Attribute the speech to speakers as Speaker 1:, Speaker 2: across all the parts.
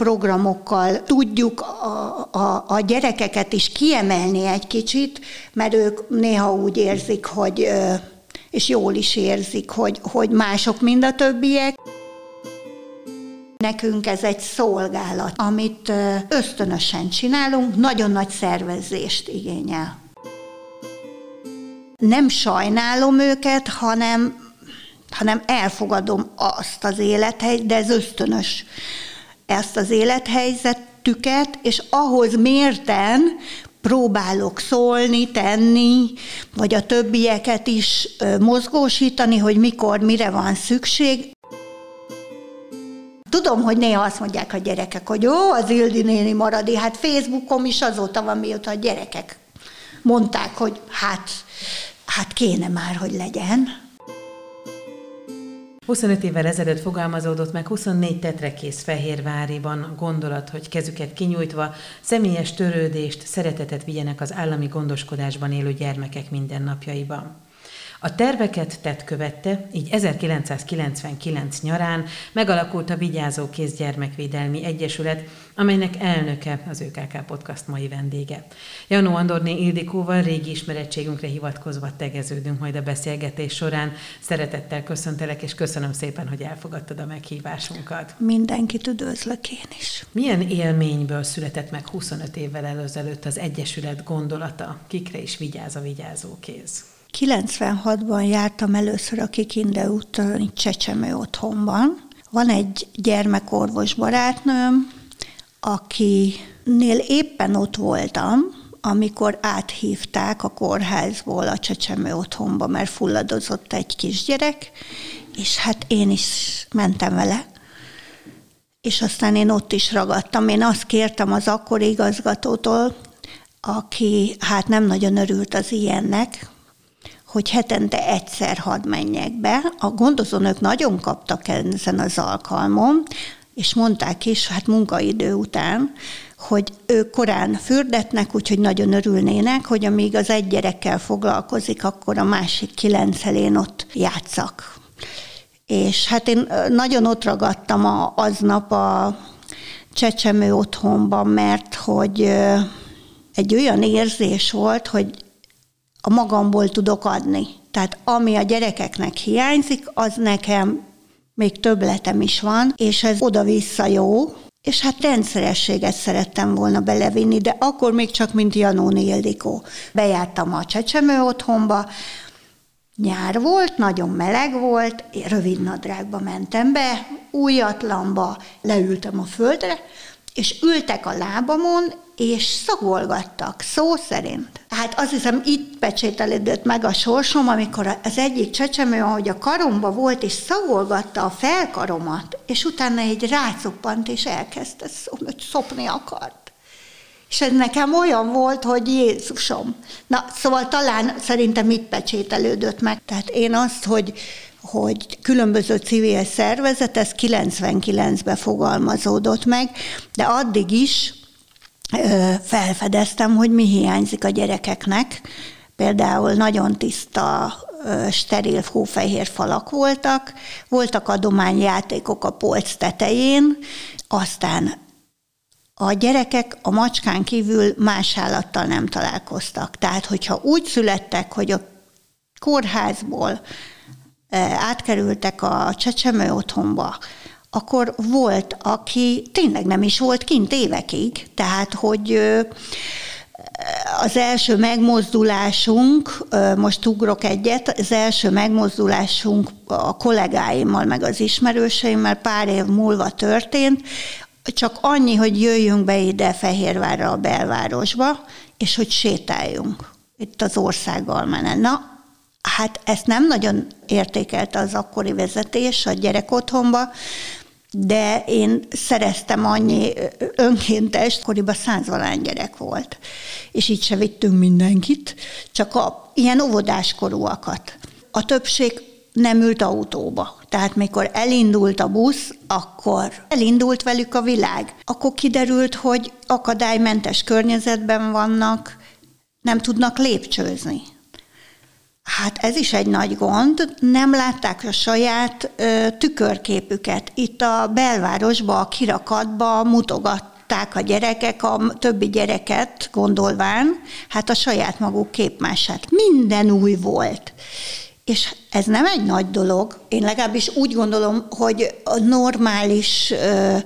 Speaker 1: programokkal tudjuk a, a, a gyerekeket is kiemelni egy kicsit, mert ők néha úgy érzik, hogy és jól is érzik, hogy, hogy mások, mind a többiek. Nekünk ez egy szolgálat, amit ösztönösen csinálunk, nagyon nagy szervezést igényel. Nem sajnálom őket, hanem, hanem elfogadom azt az élethelyzetet, de ez ösztönös ezt az élethelyzetüket, és ahhoz mérten próbálok szólni, tenni, vagy a többieket is mozgósítani, hogy mikor, mire van szükség. Tudom, hogy néha azt mondják a gyerekek, hogy ó, az Ildi néni maradi, hát Facebookom is azóta van, mióta a gyerekek mondták, hogy hát, hát kéne már, hogy legyen.
Speaker 2: 25 évvel ezelőtt fogalmazódott meg 24 tetrekész Fehérváriban a gondolat, hogy kezüket kinyújtva személyes törődést, szeretetet vigyenek az állami gondoskodásban élő gyermekek mindennapjaiban. A terveket tett követte, így 1999 nyarán megalakult a Vigyázó Kézgyermekvédelmi Egyesület, amelynek elnöke az ÖKK Podcast mai vendége. Janó Andorné Ildikóval régi ismerettségünkre hivatkozva tegeződünk majd a beszélgetés során. Szeretettel köszöntelek, és köszönöm szépen, hogy elfogadtad a meghívásunkat.
Speaker 1: Mindenkit üdvözlök én is.
Speaker 2: Milyen élményből született meg 25 évvel előzelőtt az Egyesület gondolata? Kikre is vigyáz a vigyázó kéz?
Speaker 1: 96-ban jártam először a Kikinde úton, Csecsemő otthonban. Van egy gyermekorvos barátnőm, akinél éppen ott voltam, amikor áthívták a kórházból a csecsemő otthonba, mert fulladozott egy kisgyerek, és hát én is mentem vele. És aztán én ott is ragadtam. Én azt kértem az akkori igazgatótól, aki hát nem nagyon örült az ilyennek, hogy hetente egyszer hadd menjek be. A gondozónők nagyon kaptak ezen az alkalmon, és mondták is, hát munkaidő után, hogy ők korán fürdetnek, úgyhogy nagyon örülnének, hogy amíg az egy gyerekkel foglalkozik, akkor a másik kilenc én ott játszak. És hát én nagyon ott ragadtam a, aznap a csecsemő otthonban, mert hogy egy olyan érzés volt, hogy a magamból tudok adni. Tehát ami a gyerekeknek hiányzik, az nekem még többletem is van, és ez oda-vissza jó, és hát rendszerességet szerettem volna belevinni, de akkor még csak mint Janóni Ildikó. Bejártam a csecsemő otthonba, nyár volt, nagyon meleg volt, én rövid nadrágba mentem be, újatlanba, leültem a földre, és ültek a lábamon, és szagolgattak, szó szerint. Hát azt hiszem, itt pecsételődött meg a sorsom, amikor az egyik csecsemő, ahogy a karomba volt, és szagolgatta a felkaromat, és utána egy rácuppant, és elkezdte szopni akart. És ez nekem olyan volt, hogy Jézusom. Na, szóval talán szerintem itt pecsételődött meg. Tehát én azt, hogy hogy különböző civil szervezet, ez 99-ben fogalmazódott meg, de addig is felfedeztem, hogy mi hiányzik a gyerekeknek. Például nagyon tiszta, steril hófehér falak voltak, voltak adományjátékok a polc tetején, aztán a gyerekek a macskán kívül más állattal nem találkoztak. Tehát, hogyha úgy születtek, hogy a kórházból átkerültek a csecsemő otthonba, akkor volt, aki tényleg nem is volt kint évekig, tehát hogy az első megmozdulásunk, most ugrok egyet, az első megmozdulásunk a kollégáimmal, meg az ismerőseimmel pár év múlva történt, csak annyi, hogy jöjjünk be ide Fehérvárra a belvárosba, és hogy sétáljunk itt az országgal menen. Na, hát ezt nem nagyon értékelte az akkori vezetés a gyerek de én szereztem annyi önkéntes, akkoriban százvalány gyerek volt, és így se vittünk mindenkit, csak a ilyen óvodáskorúakat. A többség nem ült autóba. Tehát mikor elindult a busz, akkor elindult velük a világ. Akkor kiderült, hogy akadálymentes környezetben vannak, nem tudnak lépcsőzni. Hát ez is egy nagy gond, nem látták a saját ö, tükörképüket. Itt a belvárosba, a kirakatba mutogatták a gyerekek a többi gyereket gondolván, hát a saját maguk képmását. Minden új volt. És ez nem egy nagy dolog. Én legalábbis úgy gondolom, hogy a normális ö,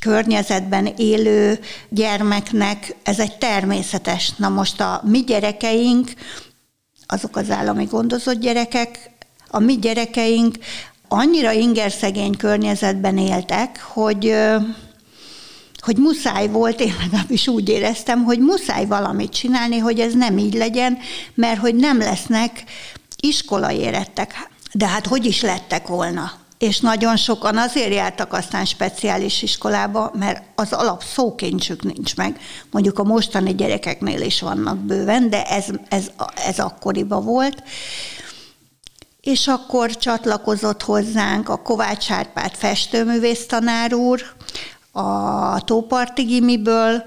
Speaker 1: környezetben élő gyermeknek ez egy természetes. Na most a mi gyerekeink, azok az állami gondozott gyerekek, a mi gyerekeink annyira ingerszegény környezetben éltek, hogy hogy muszáj volt, én legalábbis úgy éreztem, hogy muszáj valamit csinálni, hogy ez nem így legyen, mert hogy nem lesznek iskolai érettek. De hát hogy is lettek volna? És nagyon sokan azért jártak aztán speciális iskolába, mert az alap szókincsük nincs meg. Mondjuk a mostani gyerekeknél is vannak bőven, de ez, ez, ez akkoriba volt. És akkor csatlakozott hozzánk a Kovács Árpád festőművész tanár úr, a Tóparti Gimiből,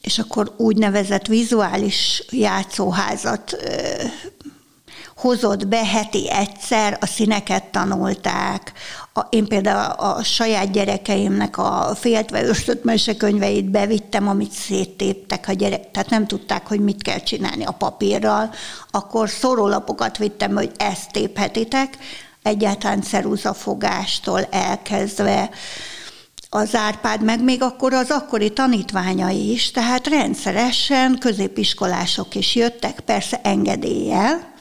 Speaker 1: és akkor úgynevezett vizuális játszóházat hozott be heti egyszer, a színeket tanulták. A, én például a saját gyerekeimnek a féltve őrzött mesekönyveit bevittem, amit széttéptek a gyerek, tehát nem tudták, hogy mit kell csinálni a papírral. Akkor szórólapokat vittem, hogy ezt téphetitek, egyáltalán ceruzafogástól elkezdve az Árpád, meg még akkor az akkori tanítványai is, tehát rendszeresen középiskolások is jöttek, persze engedéllyel,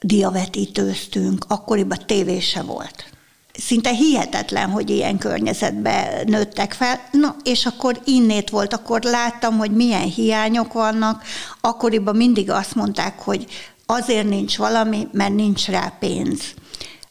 Speaker 1: diavetítőztünk, akkoriban tévése volt. Szinte hihetetlen, hogy ilyen környezetben nőttek fel. Na, és akkor innét volt, akkor láttam, hogy milyen hiányok vannak. Akkoriban mindig azt mondták, hogy azért nincs valami, mert nincs rá pénz.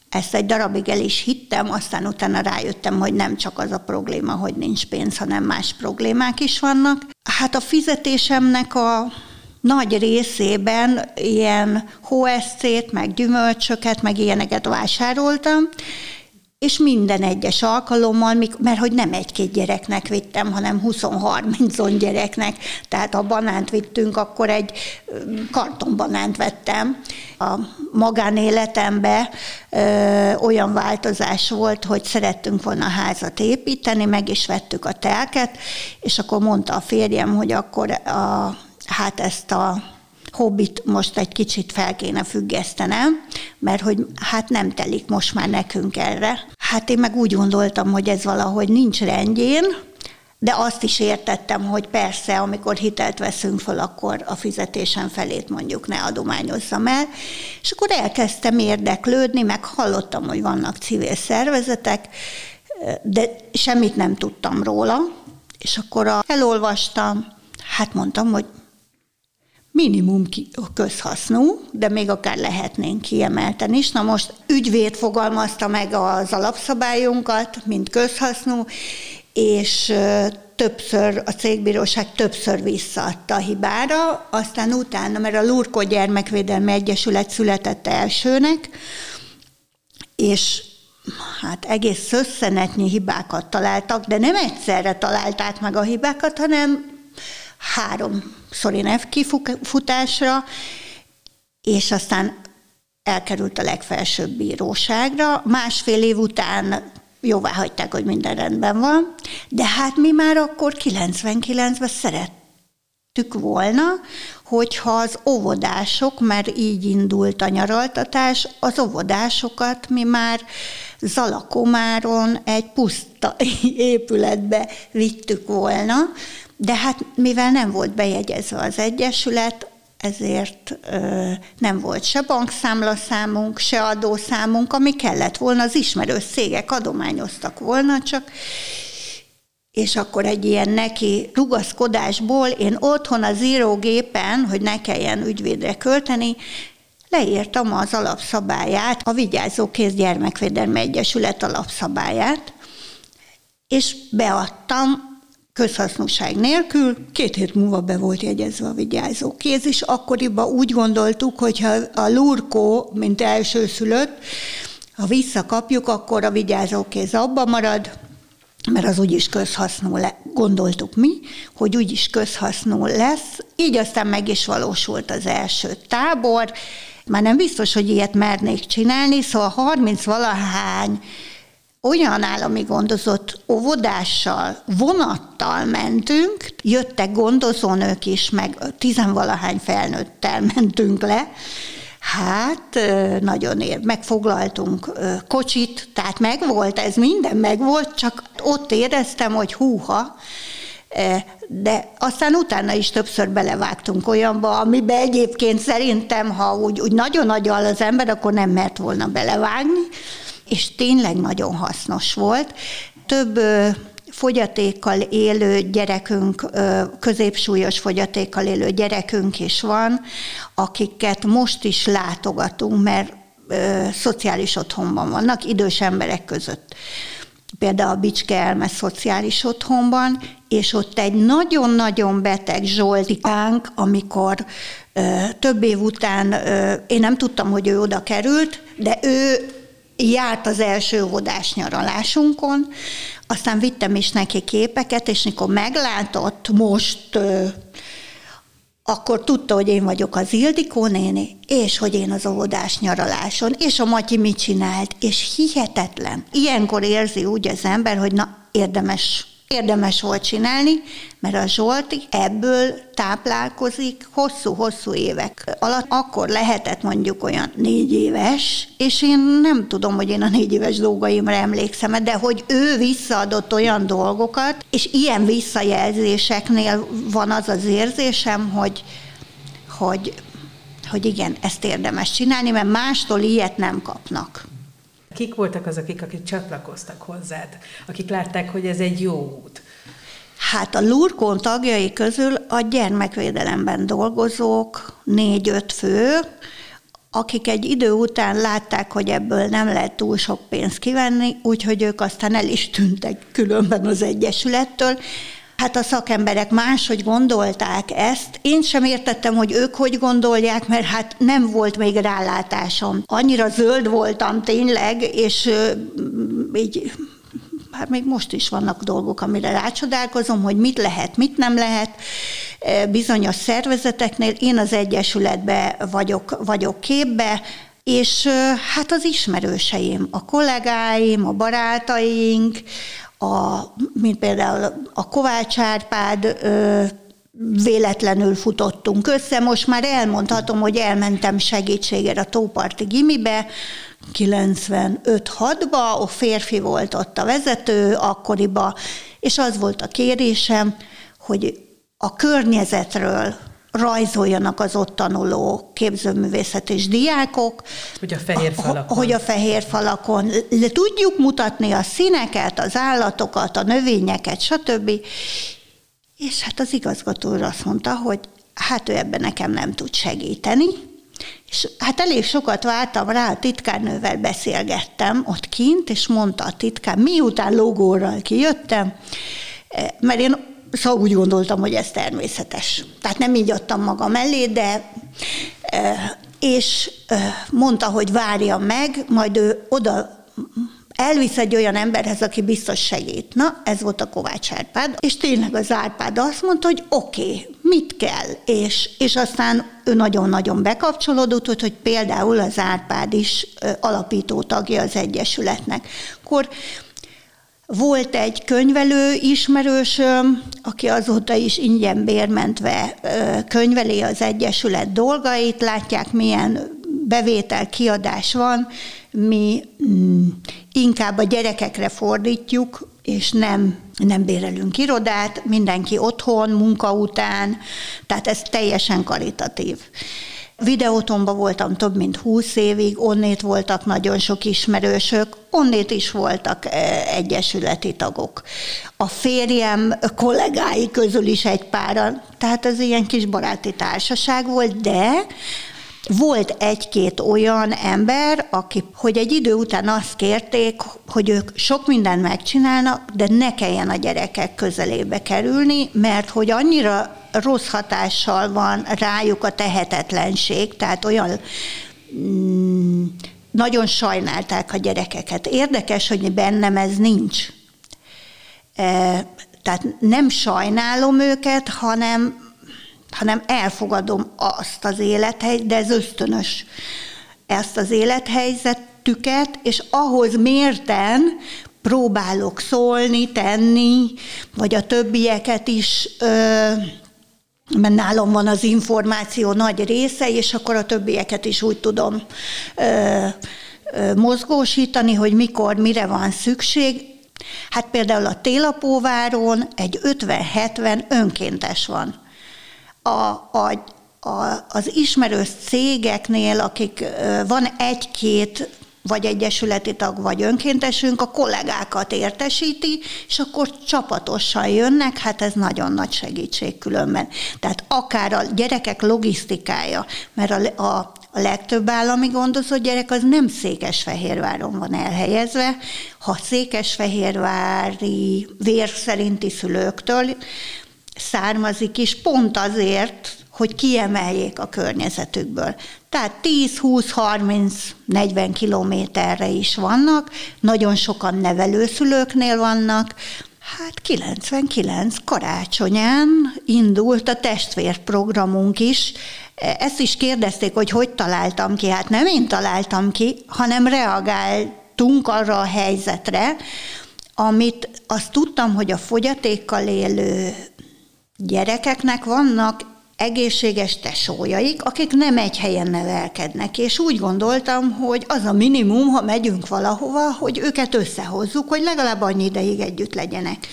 Speaker 1: Ezt egy darabig el is hittem, aztán utána rájöttem, hogy nem csak az a probléma, hogy nincs pénz, hanem más problémák is vannak. Hát a fizetésemnek a nagy részében ilyen hóeszcét, meg gyümölcsöket, meg ilyeneket vásároltam, és minden egyes alkalommal, mert hogy nem egy-két gyereknek vittem, hanem 20-30 gyereknek, tehát ha banánt vittünk, akkor egy kartonbanánt vettem. A magánéletemben ö, olyan változás volt, hogy szerettünk volna házat építeni, meg is vettük a telket, és akkor mondta a férjem, hogy akkor a hát ezt a hobbit most egy kicsit fel kéne függesztenem, mert hogy hát nem telik most már nekünk erre. Hát én meg úgy gondoltam, hogy ez valahogy nincs rendjén, de azt is értettem, hogy persze, amikor hitelt veszünk fel, akkor a fizetésen felét mondjuk ne adományozzam el. És akkor elkezdtem érdeklődni, meg hallottam, hogy vannak civil szervezetek, de semmit nem tudtam róla. És akkor a, elolvastam, hát mondtam, hogy minimum közhasznú, de még akár lehetnénk kiemelten is. Na most ügyvéd fogalmazta meg az alapszabályunkat, mint közhasznú, és többször, a cégbíróság többször visszaadta a hibára, aztán utána, mert a Lurkó Gyermekvédelmi Egyesület született elsőnek, és hát egész szösszenetnyi hibákat találtak, de nem egyszerre találták meg a hibákat, hanem háromszori nevkifutásra, és aztán elkerült a legfelsőbb bíróságra. Másfél év után jóvá hagyták, hogy minden rendben van, de hát mi már akkor 99-ben szerettük volna, hogyha az óvodások, mert így indult a nyaraltatás, az óvodásokat mi már Zalakomáron egy puszta épületbe vittük volna, de hát mivel nem volt bejegyezve az Egyesület, ezért ö, nem volt se bankszámlaszámunk, se adószámunk, ami kellett volna, az ismerős cégek adományoztak volna, csak és akkor egy ilyen neki rugaszkodásból én otthon az írógépen, hogy ne kelljen ügyvédre költeni, leírtam az alapszabályát, a Vigyázókész Gyermekvédelmi Egyesület alapszabályát, és beadtam közhasznúság nélkül, két hét múlva be volt jegyezve a vigyázó kéz, és akkoriban úgy gondoltuk, hogyha a lurkó, mint elsőszülött, ha visszakapjuk, akkor a vigyázó kéz abba marad, mert az úgyis közhasznú le, gondoltuk mi, hogy úgyis közhasznú lesz. Így aztán meg is valósult az első tábor. Már nem biztos, hogy ilyet mernék csinálni, szóval 30 valahány olyan állami gondozott óvodással, vonattal mentünk, jöttek gondozónők is, meg tizenvalahány felnőttel mentünk le, Hát nagyon ér. Megfoglaltunk kocsit, tehát megvolt ez, minden megvolt, csak ott éreztem, hogy húha, de aztán utána is többször belevágtunk olyanba, amiben egyébként szerintem, ha úgy, úgy nagyon agyal az ember, akkor nem mert volna belevágni, és tényleg nagyon hasznos volt. Több fogyatékkal élő gyerekünk, középsúlyos fogyatékkal élő gyerekünk is van, akiket most is látogatunk, mert szociális otthonban vannak, idős emberek között. Például a Bicske Elme szociális otthonban, és ott egy nagyon-nagyon beteg Zsoltikánk, amikor ö, több év után, ö, én nem tudtam, hogy ő oda került, de ő járt az első óvodás nyaralásunkon, aztán vittem is neki képeket, és mikor meglátott most, akkor tudta, hogy én vagyok az Ildikó néni, és hogy én az óvodás nyaraláson, és a Matyi mit csinált, és hihetetlen. Ilyenkor érzi úgy az ember, hogy na, érdemes érdemes volt csinálni, mert a Zsolti ebből táplálkozik hosszú-hosszú évek alatt. Akkor lehetett mondjuk olyan négy éves, és én nem tudom, hogy én a négy éves dolgaimra emlékszem, de hogy ő visszaadott olyan dolgokat, és ilyen visszajelzéseknél van az az érzésem, hogy, hogy, hogy igen, ezt érdemes csinálni, mert mástól ilyet nem kapnak.
Speaker 2: Kik voltak azok, akik, akik csatlakoztak hozzád, akik látták, hogy ez egy jó út?
Speaker 1: Hát a Lurkon tagjai közül a gyermekvédelemben dolgozók négy-öt fő, akik egy idő után látták, hogy ebből nem lehet túl sok pénzt kivenni, úgyhogy ők aztán el is tűntek különben az Egyesülettől, Hát a szakemberek máshogy gondolták ezt. Én sem értettem, hogy ők hogy gondolják, mert hát nem volt még rálátásom. Annyira zöld voltam tényleg, és így hát még most is vannak dolgok, amire rácsodálkozom, hogy mit lehet, mit nem lehet bizonyos szervezeteknél. Én az Egyesületbe vagyok, vagyok képbe, és hát az ismerőseim, a kollégáim, a barátaink, a, mint például a Kovács Árpád, ö, véletlenül futottunk össze. Most már elmondhatom, hogy elmentem segítségére a Tóparti Gimibe, 95-6-ba, a férfi volt ott a vezető akkoriba, és az volt a kérésem, hogy a környezetről rajzoljanak az ott tanuló képzőművészet és diákok.
Speaker 2: Hogy a fehér falakon.
Speaker 1: Hogy a fehér falakon. Le tudjuk mutatni a színeket, az állatokat, a növényeket, stb. És hát az igazgató azt mondta, hogy hát ő ebben nekem nem tud segíteni, és hát elég sokat vártam rá, a titkárnővel beszélgettem ott kint, és mondta a titkár, miután logóral kijöttem, eh, mert én Szóval úgy gondoltam, hogy ez természetes. Tehát nem így adtam magam elé, de és mondta, hogy várja meg, majd ő oda elvisz egy olyan emberhez, aki biztos segít. Na, ez volt a Kovács Árpád, és tényleg az Árpád azt mondta, hogy oké, okay, mit kell, és, és aztán ő nagyon-nagyon bekapcsolódott, hogy például az Árpád is alapító tagja az Egyesületnek. Akkor volt egy könyvelő ismerősöm, aki azóta is ingyen bérmentve könyveli az Egyesület dolgait, látják milyen bevétel, kiadás van, mi mm, inkább a gyerekekre fordítjuk, és nem, nem bérelünk irodát, mindenki otthon, munka után, tehát ez teljesen karitatív. Videótomba voltam több mint húsz évig, onnét voltak nagyon sok ismerősök, onnét is voltak e, egyesületi tagok. A férjem kollégái közül is egy páran, tehát ez ilyen kis baráti társaság volt, de volt egy-két olyan ember, aki, hogy egy idő után azt kérték, hogy ők sok mindent megcsinálnak, de ne kelljen a gyerekek közelébe kerülni, mert hogy annyira rossz hatással van rájuk a tehetetlenség, tehát olyan mm, nagyon sajnálták a gyerekeket. Érdekes, hogy bennem ez nincs. Tehát nem sajnálom őket, hanem, hanem elfogadom azt az élethelyet, de ez ösztönös ezt az élethelyzetüket, és ahhoz mérten próbálok szólni, tenni, vagy a többieket is, mert nálam van az információ nagy része, és akkor a többieket is úgy tudom mozgósítani, hogy mikor, mire van szükség. Hát például a Télapóváron egy 50-70 önkéntes van. A, a, a, az ismerős cégeknél, akik van egy-két vagy egyesületi tag, vagy önkéntesünk, a kollégákat értesíti, és akkor csapatosan jönnek, hát ez nagyon nagy segítség különben. Tehát akár a gyerekek logisztikája, mert a, a, a legtöbb állami gondozott gyerek az nem Székesfehérváron van elhelyezve, ha Székesfehérvári vér szerinti szülőktől származik is, pont azért, hogy kiemeljék a környezetükből. Tehát 10, 20, 30, 40 kilométerre is vannak, nagyon sokan nevelőszülőknél vannak, Hát 99 karácsonyán indult a testvérprogramunk is. Ezt is kérdezték, hogy hogy találtam ki. Hát nem én találtam ki, hanem reagáltunk arra a helyzetre, amit azt tudtam, hogy a fogyatékkal élő gyerekeknek vannak egészséges tesójaik, akik nem egy helyen nevelkednek, és úgy gondoltam, hogy az a minimum, ha megyünk valahova, hogy őket összehozzuk, hogy legalább annyi ideig együtt legyenek.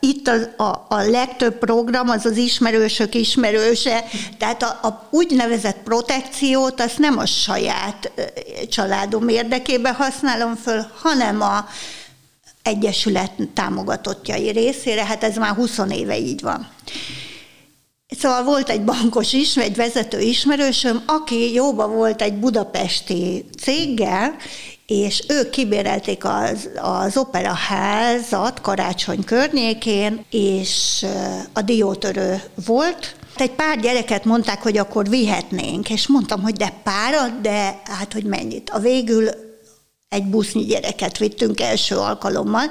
Speaker 1: Itt a, a, a legtöbb program az az ismerősök ismerőse, tehát a, a úgynevezett protekciót azt nem a saját családom érdekében használom föl, hanem a Egyesület támogatottjai részére, hát ez már 20 éve így van. Szóval volt egy bankos is, egy vezető ismerősöm, aki jóba volt egy budapesti céggel, és ők kibérelték az, az operaházat karácsony környékén, és a diótörő volt, egy pár gyereket mondták, hogy akkor vihetnénk, és mondtam, hogy de párat, de hát, hogy mennyit. A végül egy busznyi gyereket vittünk első alkalommal,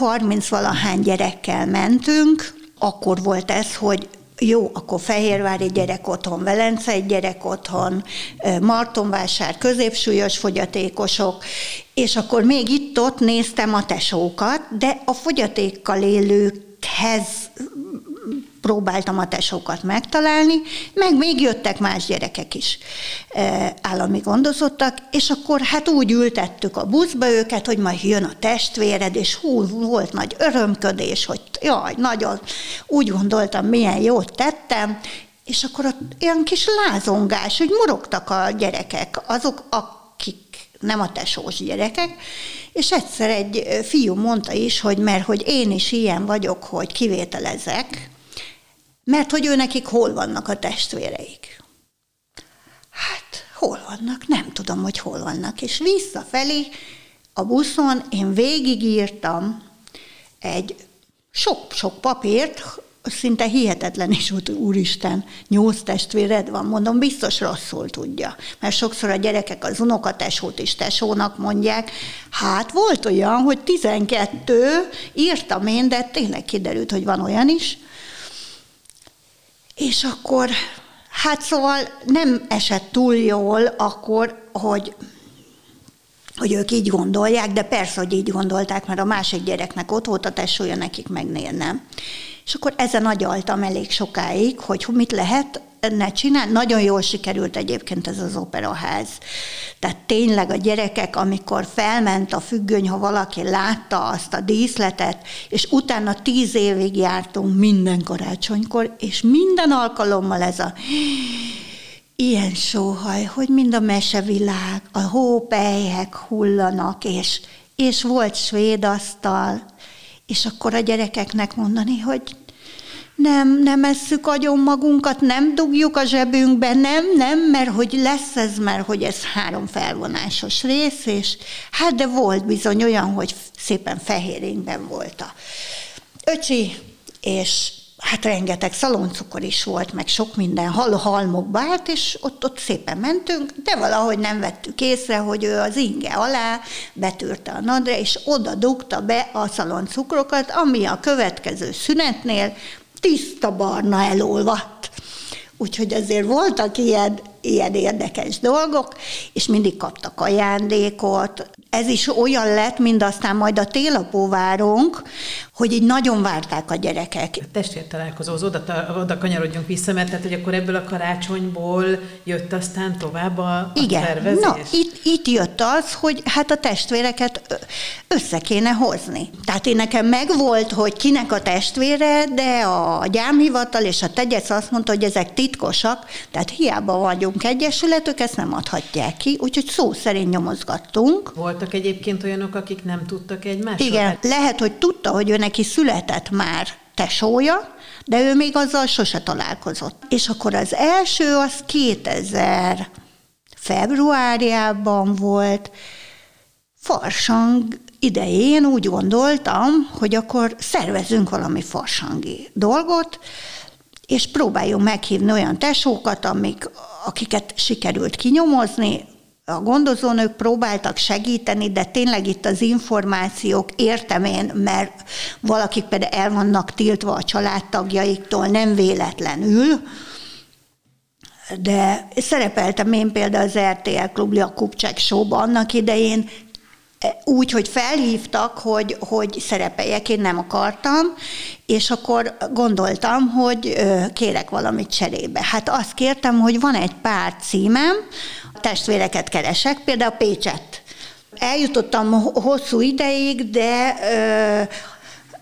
Speaker 1: 30-valahány gyerekkel mentünk, akkor volt ez, hogy jó, akkor Fehérvári gyerek otthon, Velence egy gyerek otthon, Martonvásár középsúlyos fogyatékosok, és akkor még itt-ott néztem a tesókat, de a fogyatékkal élőkhez próbáltam a tesókat megtalálni, meg még jöttek más gyerekek is e, állami gondozottak, és akkor hát úgy ültettük a buszba őket, hogy majd jön a testvéred, és hú, volt nagy örömködés, hogy jaj, nagyon úgy gondoltam, milyen jót tettem, és akkor ott ilyen kis lázongás, hogy morogtak a gyerekek, azok, akik nem a tesós gyerekek, és egyszer egy fiú mondta is, hogy mert hogy én is ilyen vagyok, hogy kivételezek, mert hogy ő nekik hol vannak a testvéreik. Hát, hol vannak? Nem tudom, hogy hol vannak. És visszafelé a buszon én végigírtam egy sok-sok papírt, szinte hihetetlen is volt, úristen, nyolc testvéred van, mondom, biztos rosszul tudja. Mert sokszor a gyerekek az unokatesót is tesónak mondják. Hát volt olyan, hogy 12 írtam én, de tényleg kiderült, hogy van olyan is, és akkor, hát szóval nem esett túl jól akkor, hogy hogy ők így gondolják, de persze, hogy így gondolták, mert a másik gyereknek ott volt a tesója, nekik megnél nem. És akkor ezen agyaltam elég sokáig, hogy mit lehet ne csinál. Nagyon jól sikerült egyébként ez az operaház. Tehát tényleg a gyerekek, amikor felment a függöny, ha valaki látta azt a díszletet, és utána tíz évig jártunk minden karácsonykor, és minden alkalommal ez a ilyen sóhaj, hogy mind a mesevilág, a hópelyhek hullanak, és, és volt svéd asztal, és akkor a gyerekeknek mondani, hogy nem, nem esszük agyon magunkat, nem dugjuk a zsebünkbe, nem, nem, mert hogy lesz ez, mert hogy ez három felvonásos rész, és hát de volt bizony olyan, hogy szépen fehérényben volt a öcsi, és hát rengeteg szaloncukor is volt, meg sok minden hal halmokba állt, és ott, ott szépen mentünk, de valahogy nem vettük észre, hogy ő az inge alá betűrte a nadra, és oda dugta be a szaloncukrokat, ami a következő szünetnél tiszta barna elolvadt. Úgyhogy azért voltak ilyen, ilyen érdekes dolgok, és mindig kaptak ajándékot. Ez is olyan lett, mint aztán majd a télapóvárunk, hogy így nagyon várták a gyerekek. A
Speaker 2: testvértalálkozóhoz oda, oda kanyarodjunk vissza, mert tehát, hogy akkor ebből a karácsonyból jött aztán tovább a, a
Speaker 1: Igen,
Speaker 2: tervezés?
Speaker 1: na, itt, itt jött az, hogy hát a testvéreket össze kéne hozni. Tehát én nekem megvolt, hogy kinek a testvére, de a gyámhivatal és a tegyec azt mondta, hogy ezek titkosak, tehát hiába vagyunk egyesületük, ezt nem adhatják ki, úgyhogy szó szerint nyomozgattunk.
Speaker 2: Voltak egyébként olyanok, akik nem tudtak egymásról?
Speaker 1: Igen, lehet, hogy tudta, hogy őnek neki született már tesója, de ő még azzal sose találkozott. És akkor az első az 2000 februárjában volt, farsang idején úgy gondoltam, hogy akkor szervezünk valami farsangi dolgot, és próbáljunk meghívni olyan tesókat, amik, akiket sikerült kinyomozni, a gondozónők próbáltak segíteni, de tényleg itt az információk értem én, mert valakik például el vannak tiltva a családtagjaiktól, nem véletlenül, de szerepeltem én például az RTL Klubli a Kupcsek show annak idején, úgy, hogy felhívtak, hogy, hogy szerepeljek, én nem akartam, és akkor gondoltam, hogy kérek valamit cserébe. Hát azt kértem, hogy van egy pár címem, testvéreket keresek, például Pécset. Eljutottam hosszú ideig, de ö,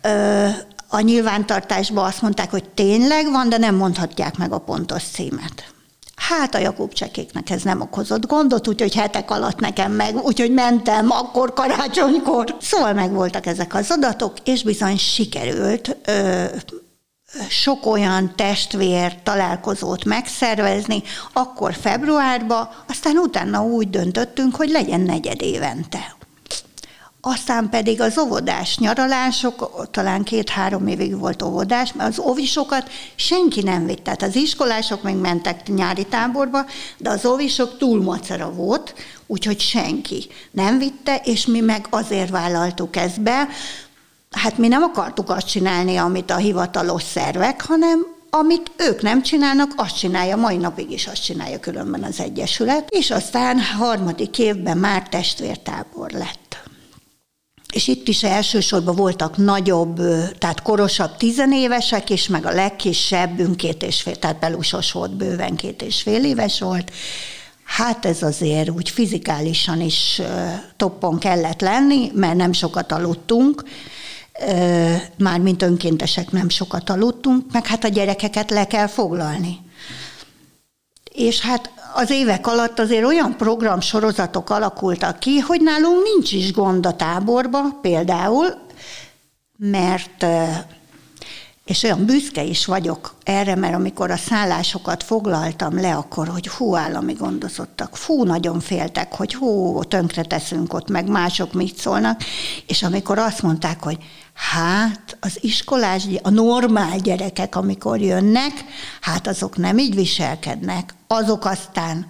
Speaker 1: ö, a nyilvántartásban azt mondták, hogy tényleg van, de nem mondhatják meg a pontos címet. Hát a Jakub csekéknek ez nem okozott gondot, úgyhogy hetek alatt nekem meg, úgyhogy mentem akkor karácsonykor. Szóval meg voltak ezek az adatok, és bizony sikerült ö, sok olyan testvér találkozót megszervezni, akkor februárban, aztán utána úgy döntöttünk, hogy legyen negyed évente. Aztán pedig az óvodás nyaralások, talán két-három évig volt óvodás, mert az óvisokat senki nem vitt. Tehát az iskolások még mentek nyári táborba, de az óvisok túl macera volt, úgyhogy senki nem vitte, és mi meg azért vállaltuk ezt be, hát mi nem akartuk azt csinálni, amit a hivatalos szervek, hanem amit ők nem csinálnak, azt csinálja, mai napig is azt csinálja különben az Egyesület, és aztán harmadik évben már testvértábor lett. És itt is elsősorban voltak nagyobb, tehát korosabb tizenévesek is, meg a legkisebbünk két és fél, tehát belusos volt, bőven két és fél éves volt. Hát ez azért úgy fizikálisan is toppon kellett lenni, mert nem sokat aludtunk, már mint önkéntesek nem sokat aludtunk, meg hát a gyerekeket le kell foglalni. És hát az évek alatt azért olyan programsorozatok alakultak ki, hogy nálunk nincs is gond a táborba például, mert és olyan büszke is vagyok erre, mert amikor a szállásokat foglaltam le, akkor, hogy hú, állami gondozottak, fú, nagyon féltek, hogy hú, tönkre teszünk ott, meg mások mit szólnak, és amikor azt mondták, hogy hát az iskolás, a normál gyerekek, amikor jönnek, hát azok nem így viselkednek, azok aztán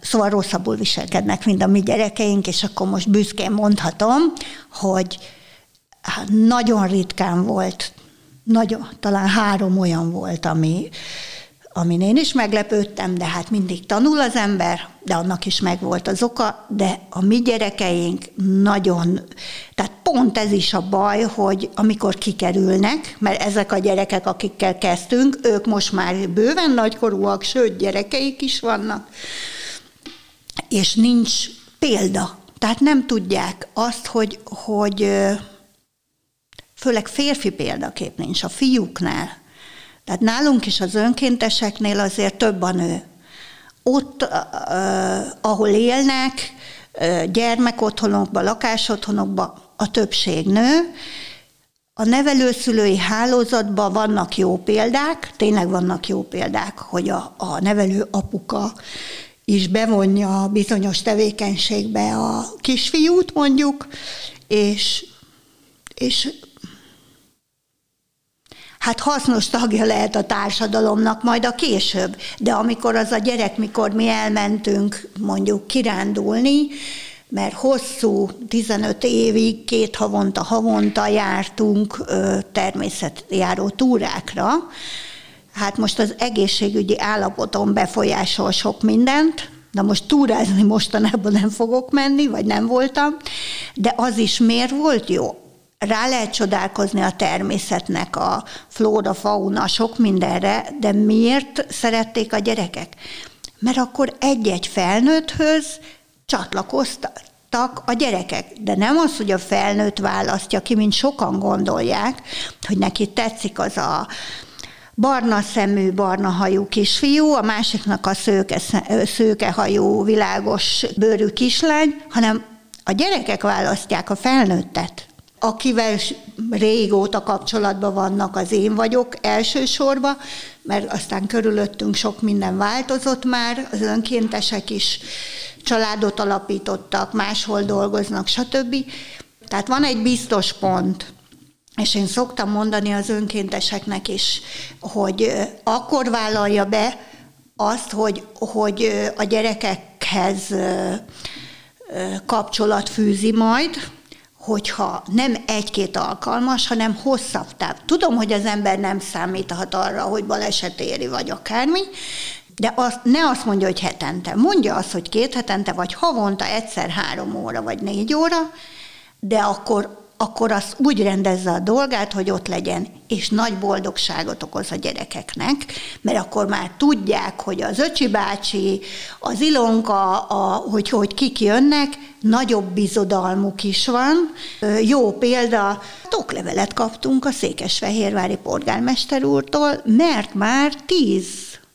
Speaker 1: szóval rosszabbul viselkednek, mint a mi gyerekeink, és akkor most büszkén mondhatom, hogy nagyon ritkán volt, nagyon, talán három olyan volt, ami, amin én is meglepődtem, de hát mindig tanul az ember, de annak is megvolt az oka, de a mi gyerekeink nagyon, tehát pont ez is a baj, hogy amikor kikerülnek, mert ezek a gyerekek, akikkel kezdtünk, ők most már bőven nagykorúak, sőt, gyerekeik is vannak, és nincs példa. Tehát nem tudják azt, hogy, hogy főleg férfi példakép nincs a fiúknál. Tehát nálunk is az önkénteseknél azért több a nő. Ott, ahol élnek, gyermekotthonokban, lakásotthonokban a többség nő, a nevelőszülői hálózatban vannak jó példák, tényleg vannak jó példák, hogy a, a nevelő apuka is bevonja bizonyos tevékenységbe a kisfiút mondjuk, és, és hát hasznos tagja lehet a társadalomnak majd a később. De amikor az a gyerek, mikor mi elmentünk mondjuk kirándulni, mert hosszú, 15 évig, két havonta, havonta jártunk természetjáró túrákra, Hát most az egészségügyi állapotom befolyásol sok mindent, de most túrázni mostanában nem fogok menni, vagy nem voltam, de az is miért volt jó? Rá lehet csodálkozni a természetnek, a flóra, fauna, sok mindenre, de miért szerették a gyerekek? Mert akkor egy-egy felnőtthöz csatlakoztak a gyerekek. De nem az, hogy a felnőtt választja ki, mint sokan gondolják, hogy neki tetszik az a barna szemű, barna hajú kisfiú, a másiknak a szőke, szőkehajú, világos bőrű kislány, hanem a gyerekek választják a felnőttet akivel régóta kapcsolatban vannak, az én vagyok elsősorban, mert aztán körülöttünk sok minden változott már, az önkéntesek is családot alapítottak, máshol dolgoznak, stb. Tehát van egy biztos pont, és én szoktam mondani az önkénteseknek is, hogy akkor vállalja be azt, hogy, hogy a gyerekekhez kapcsolat fűzi majd, hogyha nem egy-két alkalmas, hanem hosszabb táv. Tudom, hogy az ember nem számíthat arra, hogy baleset éri, vagy akármi, de azt, ne azt mondja, hogy hetente. Mondja azt, hogy két hetente, vagy havonta egyszer három óra, vagy négy óra, de akkor akkor az úgy rendezze a dolgát, hogy ott legyen, és nagy boldogságot okoz a gyerekeknek, mert akkor már tudják, hogy az öcsi bácsi, az Ilonka, a, hogy, hogy kik jönnek, nagyobb bizodalmuk is van. Jó példa, toklevelet kaptunk a Székesfehérvári polgármester úrtól, mert már tíz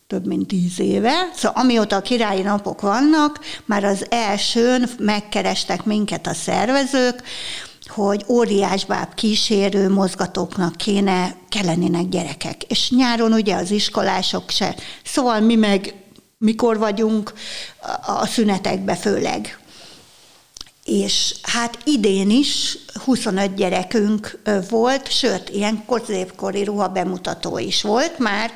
Speaker 1: több mint tíz éve. Szóval amióta a királyi napok vannak, már az elsőn megkerestek minket a szervezők, hogy óriásbáb kísérő mozgatóknak kéne, kellenének gyerekek. És nyáron ugye az iskolások se. Szóval mi meg mikor vagyunk a szünetekbe főleg. És hát idén is 25 gyerekünk volt, sőt, ilyen középkori ruha bemutató is volt már,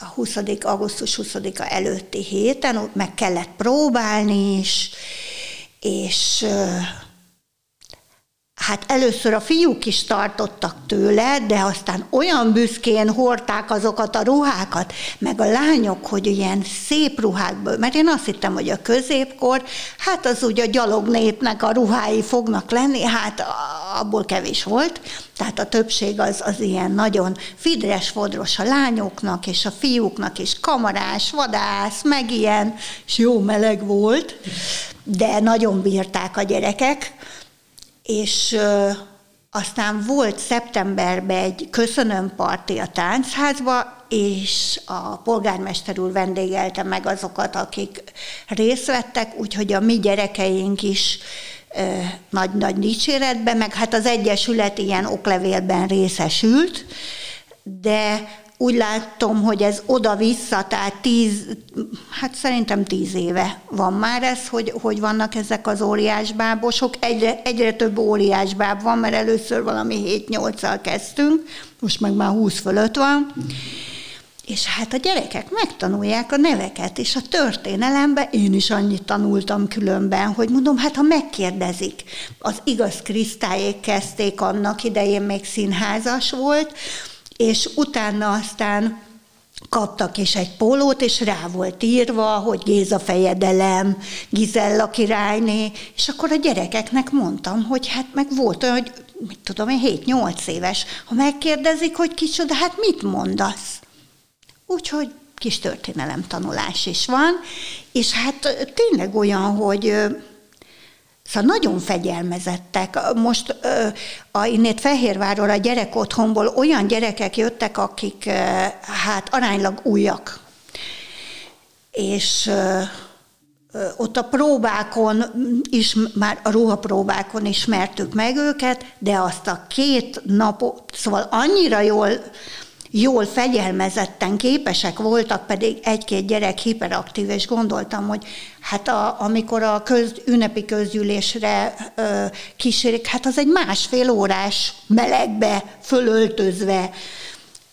Speaker 1: a 20. augusztus 20-a előtti héten, meg kellett próbálni is, és Hát először a fiúk is tartottak tőle, de aztán olyan büszkén hordták azokat a ruhákat, meg a lányok, hogy ilyen szép ruhákból, mert én azt hittem, hogy a középkor, hát az ugye a gyalog népnek a ruhái fognak lenni, hát abból kevés volt, tehát a többség az, az ilyen nagyon fidres, fodros a lányoknak, és a fiúknak is kamarás, vadász, meg ilyen, és jó meleg volt, de nagyon bírták a gyerekek, és aztán volt szeptemberben egy köszönömparti a táncházba, és a polgármester úr vendégelte meg azokat, akik részt vettek, úgyhogy a mi gyerekeink is nagy-nagy dicséretben, meg hát az Egyesület ilyen oklevélben részesült, de úgy látom, hogy ez oda-vissza, tehát tíz, hát szerintem tíz éve van már ez, hogy, hogy vannak ezek az óriásbábosok. Egyre, egyre több óriásbáb van, mert először valami 7-8-al kezdtünk, most meg már 20 fölött van. És hát a gyerekek megtanulják a neveket, és a történelemben én is annyit tanultam különben, hogy mondom, hát ha megkérdezik, az igaz Krisztályék kezdték annak idején, még színházas volt, és utána aztán kaptak is egy pólót, és rá volt írva, hogy Géza fejedelem, Gizella királyné, és akkor a gyerekeknek mondtam, hogy hát meg volt olyan, hogy mit tudom én, 7-8 éves, ha megkérdezik, hogy kicsoda, hát mit mondasz? Úgyhogy kis történelem tanulás is van, és hát tényleg olyan, hogy Szóval nagyon fegyelmezettek. Most a, innét Fehérvárról a gyerek otthonból olyan gyerekek jöttek, akik hát aránylag újak. És ott a próbákon is, már a ruhapróbákon ismertük meg őket, de azt a két napot, szóval annyira jól jól fegyelmezetten képesek voltak, pedig egy-két gyerek hiperaktív, és gondoltam, hogy hát a, amikor a köz, ünnepi közgyűlésre ö, kísérik, hát az egy másfél órás melegbe, fölöltözve,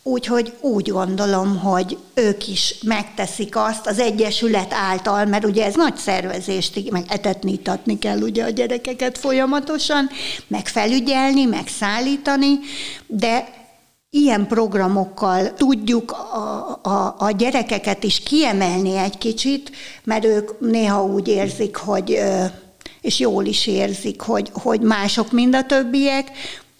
Speaker 1: Úgyhogy úgy gondolom, hogy ők is megteszik azt az Egyesület által, mert ugye ez nagy szervezést, meg etetni, itatni kell ugye a gyerekeket folyamatosan, meg felügyelni, meg szállítani, de ilyen programokkal tudjuk a, a, a gyerekeket is kiemelni egy kicsit, mert ők néha úgy érzik, hogy és jól is érzik, hogy, hogy mások, mind a többiek,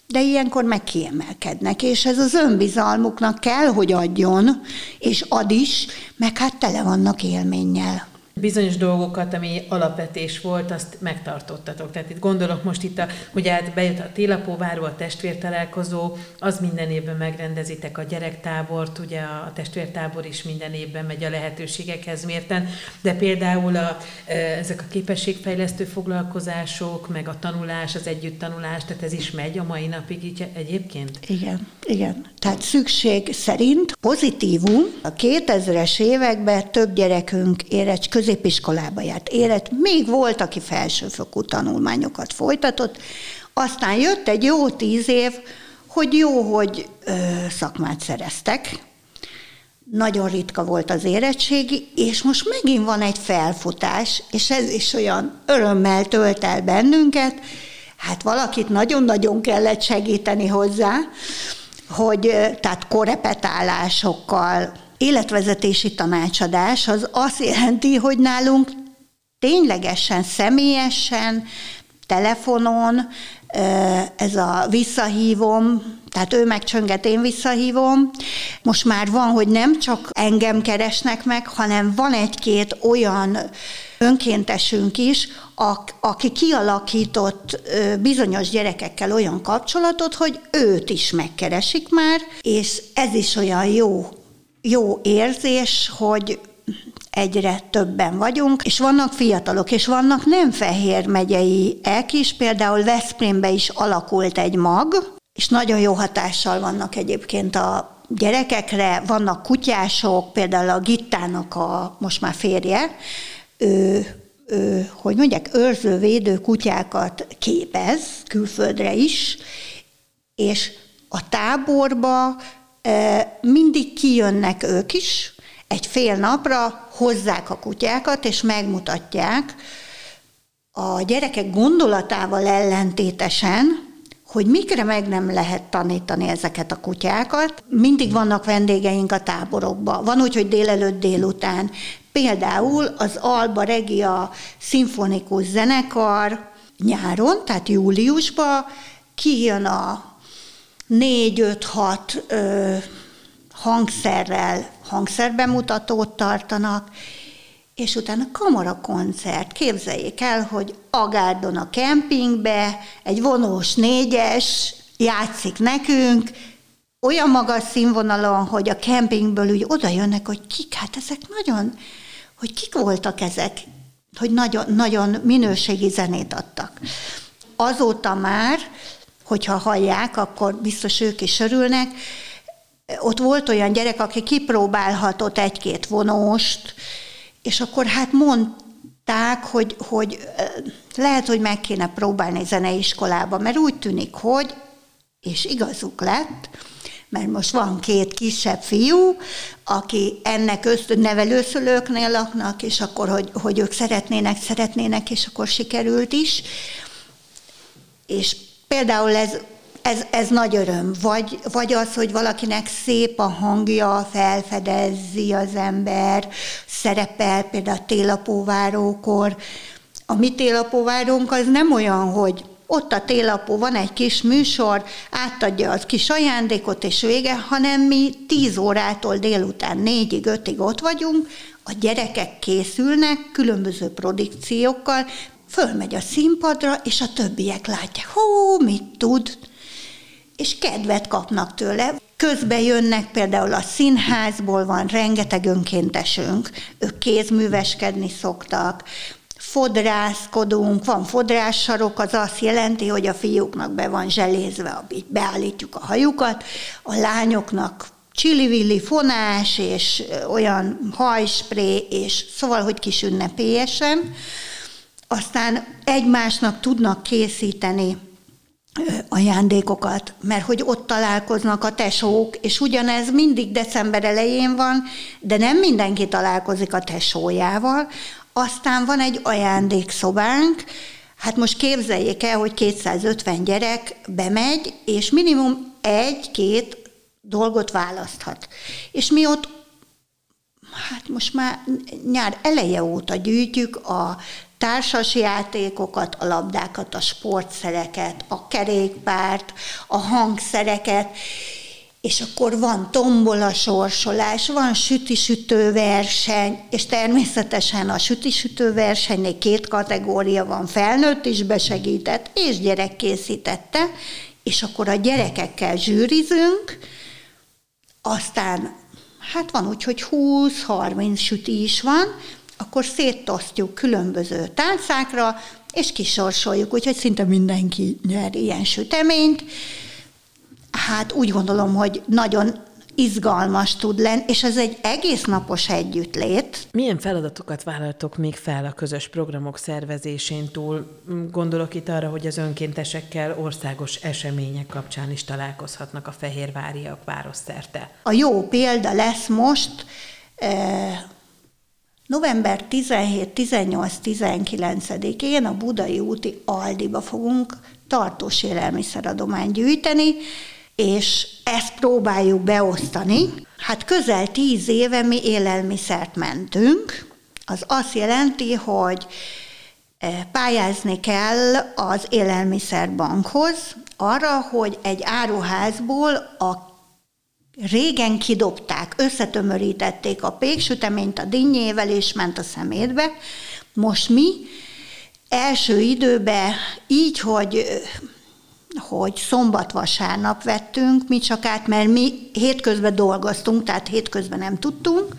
Speaker 1: de ilyenkor meg kiemelkednek, és ez az önbizalmuknak kell, hogy adjon, és ad is, meg hát tele vannak élménnyel
Speaker 2: bizonyos dolgokat, ami alapvetés volt, azt megtartottatok. Tehát itt gondolok most itt, a, hogy át bejött a Télapóváró, a testvértalálkozó, az minden évben megrendezitek a gyerektábort, ugye a testvértábor is minden évben megy a lehetőségekhez mérten, de például a, e, ezek a képességfejlesztő foglalkozások, meg a tanulás, az együttanulás, tehát ez is megy a mai napig így egyébként?
Speaker 1: Igen, igen. Tehát szükség szerint pozitívum a 2000-es években több gyerekünk éretts középiskolába járt, érett, még volt, aki felsőfokú tanulmányokat folytatott, aztán jött egy jó tíz év, hogy jó, hogy ö, szakmát szereztek, nagyon ritka volt az érettségi, és most megint van egy felfutás, és ez is olyan örömmel tölt el bennünket, hát valakit nagyon-nagyon kellett segíteni hozzá, hogy tehát korepetálásokkal, életvezetési tanácsadás az azt jelenti, hogy nálunk ténylegesen, személyesen, telefonon, ez a visszahívom, tehát ő megcsönget, én visszahívom. Most már van, hogy nem csak engem keresnek meg, hanem van egy-két olyan önkéntesünk is, aki kialakított bizonyos gyerekekkel olyan kapcsolatot, hogy őt is megkeresik már, és ez is olyan jó jó érzés, hogy egyre többen vagyunk, és vannak fiatalok, és vannak nem fehér ek is, például Veszprémbe is alakult egy mag, és nagyon jó hatással vannak egyébként a gyerekekre, vannak kutyások, például a Gittának a most már férje, ő, ő hogy mondják, őrző-védő kutyákat képez külföldre is, és a táborba mindig kijönnek ők is, egy fél napra hozzák a kutyákat, és megmutatják a gyerekek gondolatával ellentétesen, hogy mikre meg nem lehet tanítani ezeket a kutyákat. Mindig vannak vendégeink a táborokban. Van úgy, hogy délelőtt, délután. Például az Alba Regia szimfonikus zenekar nyáron, tehát júliusban kijön a négy-öt-hat hangszerrel hangszerbemutatót tartanak, és utána kamarakoncert. Képzeljék el, hogy Agárdon a kempingbe egy vonós négyes játszik nekünk, olyan magas színvonalon, hogy a kempingből úgy oda jönnek, hogy kik, hát ezek nagyon, hogy kik voltak ezek, hogy nagyon, nagyon minőségi zenét adtak. Azóta már hogyha hallják, akkor biztos ők is örülnek. Ott volt olyan gyerek, aki kipróbálhatott egy-két vonóst, és akkor hát mondták, hogy, hogy lehet, hogy meg kéne próbálni zeneiskolába, mert úgy tűnik, hogy, és igazuk lett, mert most van két kisebb fiú, aki ennek ösztön nevelőszülőknél laknak, és akkor, hogy, hogy ők szeretnének, szeretnének, és akkor sikerült is. És Például ez, ez, ez nagy öröm. Vagy, vagy az, hogy valakinek szép a hangja, felfedezi az ember, szerepel például a télapóvárókor. A mi télapóvárónk az nem olyan, hogy ott a télapó, van egy kis műsor, átadja az kis ajándékot, és vége, hanem mi tíz órától délután négyig, ötig ott vagyunk, a gyerekek készülnek különböző produkciókkal, fölmegy a színpadra, és a többiek látják, hó, mit tud, és kedvet kapnak tőle. Közben jönnek például a színházból, van rengeteg önkéntesünk, ők kézműveskedni szoktak, fodrászkodunk, van fodrássarok, az azt jelenti, hogy a fiúknak be van zselézve, beállítjuk a hajukat, a lányoknak csilivilli fonás, és olyan hajspré, és szóval, hogy kis ünnepélyesen aztán egymásnak tudnak készíteni ajándékokat, mert hogy ott találkoznak a tesók, és ugyanez mindig december elején van, de nem mindenki találkozik a tesójával. Aztán van egy ajándékszobánk, hát most képzeljék el, hogy 250 gyerek bemegy, és minimum egy-két dolgot választhat. És mi ott hát most már nyár eleje óta gyűjtjük a társas játékokat, a labdákat, a sportszereket, a kerékpárt, a hangszereket, és akkor van tombola sorsolás, van sütisütő verseny, és természetesen a sütisütő versenynél két kategória van, felnőtt is besegített, és gyerek készítette, és akkor a gyerekekkel zsűrizünk, aztán hát van úgy, hogy 20-30 süti is van, akkor szétosztjuk különböző tálcákra, és kisorsoljuk, úgyhogy szinte mindenki nyer ilyen süteményt. Hát úgy gondolom, hogy nagyon izgalmas tud lenni, és ez egy egész napos együttlét.
Speaker 2: Milyen feladatokat vállaltok még fel a közös programok szervezésén túl? Gondolok itt arra, hogy az önkéntesekkel országos események kapcsán is találkozhatnak a fehérváriak városszerte.
Speaker 1: A jó példa lesz most eh, November 17, 18, 19-én a Budai úti Aldiba fogunk tartós élelmiszeradományt gyűjteni, és ezt próbáljuk beosztani. Hát közel tíz éve mi élelmiszert mentünk, az azt jelenti, hogy eh, pályázni kell az élelmiszerbankhoz arra, hogy egy áruházból a Régen kidobták, összetömörítették a péksüteményt a dinnyével, és ment a szemétbe. Most mi első időben így, hogy hogy szombat-vasárnap vettünk mi csak át, mert mi hétközben dolgoztunk, tehát hétközben nem tudtunk,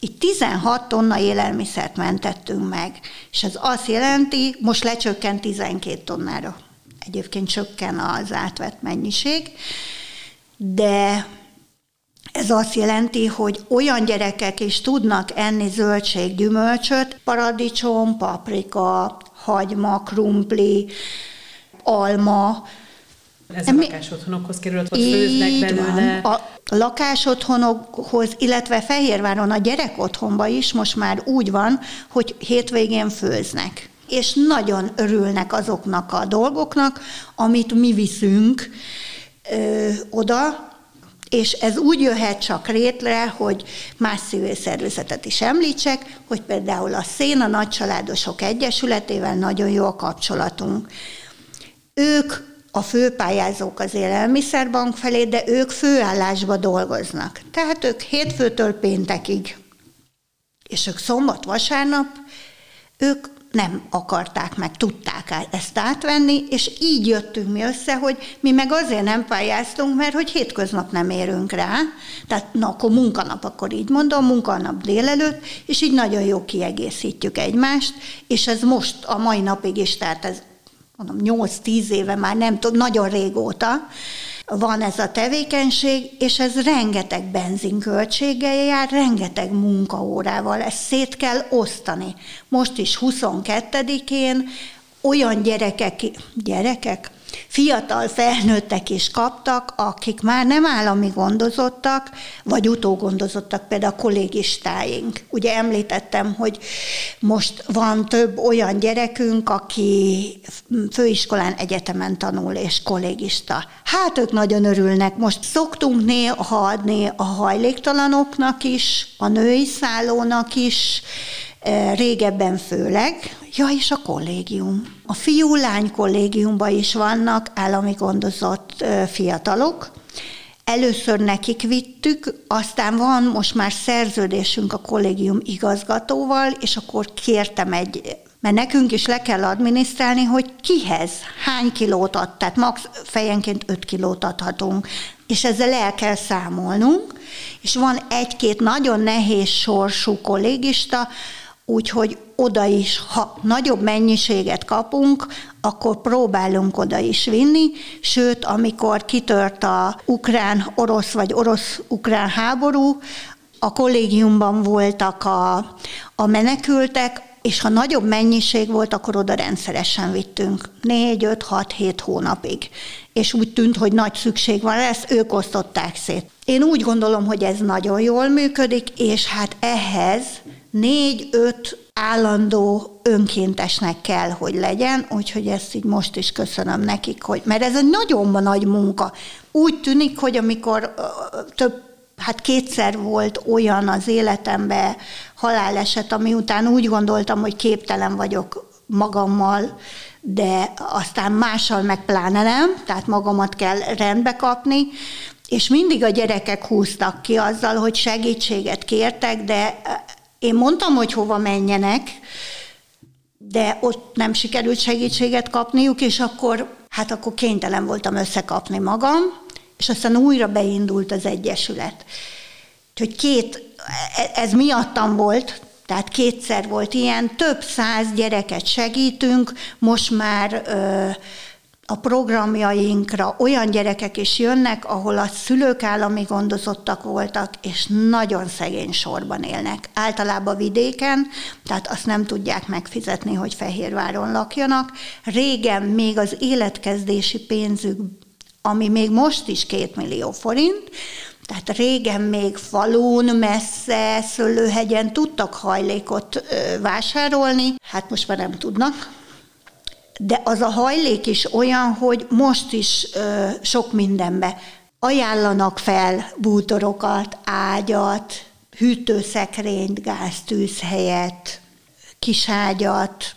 Speaker 1: itt 16 tonna élelmiszert mentettünk meg, és ez azt jelenti, most lecsökkent 12 tonnára. Egyébként csökken az átvett mennyiség, de ez azt jelenti, hogy olyan gyerekek is tudnak enni zöldség, gyümölcsöt, paradicsom, paprika, hagyma, krumpli, alma,
Speaker 2: ez a lakásotthonokhoz került, hogy főznek belőle.
Speaker 1: Van. A lakásotthonokhoz, illetve Fehérváron a gyerek otthonba is most már úgy van, hogy hétvégén főznek. És nagyon örülnek azoknak a dolgoknak, amit mi viszünk ö, oda, és ez úgy jöhet csak rétre, hogy más civil szervezetet is említsek, hogy például a Szén a Nagycsaládosok Egyesületével nagyon jó a kapcsolatunk. Ők a főpályázók az élelmiszerbank felé, de ők főállásba dolgoznak. Tehát ők hétfőtől péntekig, és ők szombat-vasárnap, ők nem akarták meg, tudták ezt átvenni, és így jöttünk mi össze, hogy mi meg azért nem pályáztunk, mert hogy hétköznap nem érünk rá, tehát na, akkor munkanap, akkor így mondom, munkanap délelőtt, és így nagyon jó kiegészítjük egymást, és ez most a mai napig is, tehát ez mondom, 8-10 éve már nem tudom, nagyon régóta, van ez a tevékenység, és ez rengeteg benzinköltséggel jár, rengeteg munkaórával, ezt szét kell osztani. Most is 22-én olyan gyerekek, gyerekek, fiatal felnőttek is kaptak, akik már nem állami gondozottak, vagy utógondozottak, például a kollégistáink. Ugye említettem, hogy most van több olyan gyerekünk, aki főiskolán, egyetemen tanul, és kollégista. Hát ők nagyon örülnek. Most szoktunk néha adni a hajléktalanoknak is, a női szállónak is, régebben főleg, ja, és a kollégium. A fiú-lány kollégiumban is vannak állami gondozott fiatalok, Először nekik vittük, aztán van most már szerződésünk a kollégium igazgatóval, és akkor kértem egy, mert nekünk is le kell adminisztrálni, hogy kihez, hány kilót ad, tehát max. fejenként 5 kilót adhatunk, és ezzel el kell számolnunk, és van egy-két nagyon nehéz sorsú kollégista, úgyhogy oda is, ha nagyobb mennyiséget kapunk, akkor próbálunk oda is vinni, sőt, amikor kitört a ukrán-orosz vagy orosz-ukrán háború, a kollégiumban voltak a, a menekültek, és ha nagyobb mennyiség volt, akkor oda rendszeresen vittünk. Négy, öt, hat, hét hónapig. És úgy tűnt, hogy nagy szükség van, ezt ők osztották szét. Én úgy gondolom, hogy ez nagyon jól működik, és hát ehhez négy-öt állandó önkéntesnek kell, hogy legyen, úgyhogy ezt így most is köszönöm nekik, hogy, mert ez egy nagyon nagy munka. Úgy tűnik, hogy amikor több hát kétszer volt olyan az életemben haláleset, ami után úgy gondoltam, hogy képtelen vagyok magammal, de aztán mással meg pláne nem, tehát magamat kell rendbe kapni, és mindig a gyerekek húztak ki azzal, hogy segítséget kértek, de én mondtam, hogy hova menjenek, de ott nem sikerült segítséget kapniuk, és akkor, hát akkor kénytelen voltam összekapni magam, és aztán újra beindult az Egyesület. Úgyhogy két, ez miattam volt, tehát kétszer volt ilyen, több száz gyereket segítünk, most már ö, a programjainkra olyan gyerekek is jönnek, ahol a szülők állami gondozottak voltak, és nagyon szegény sorban élnek. Általában vidéken, tehát azt nem tudják megfizetni, hogy Fehérváron lakjanak. Régen még az életkezdési pénzük, ami még most is két millió forint, tehát régen még falun, messze, szőlőhegyen tudtak hajlékot vásárolni, hát most már nem tudnak, de az a hajlék is olyan, hogy most is ö, sok mindenbe. Ajánlanak fel bútorokat, ágyat, hűtőszekrényt, gáztűzhelyet, kiságyat,